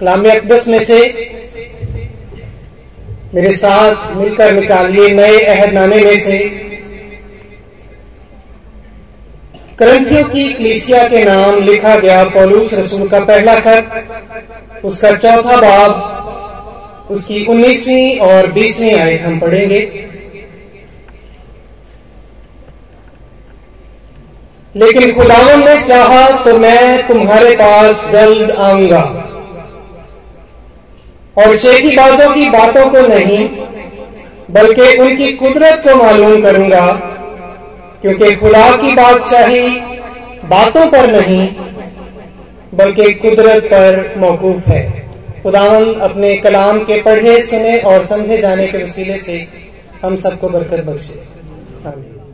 कलाम अकदस में से मेरे साथ मिलकर निकालिए नए अहदनामे में से। करंथियों की कलीसिया के नाम लिखा गया पौलूस रसूल का पहला खत, उसका चौथा बाब, उसकी उन्नीसवीं और बीसवीं आयत हम पढ़ेंगे। लेकिन खुदावन ने चाहा तो मैं तुम्हारे पास जल्द आऊँगा। और शेखीबाजों की बातों को नहीं बल्कि उनकी कुदरत को मालूम करूँगा क्योंकि खुदा की बादशाही बातों पर नहीं बल्कि कुदरत पर मौकूफ है। खुदावन अपने कलाम के पढ़े सुने और समझे जाने के वसीले से हम सबको बरकत बख्शे। आमीन।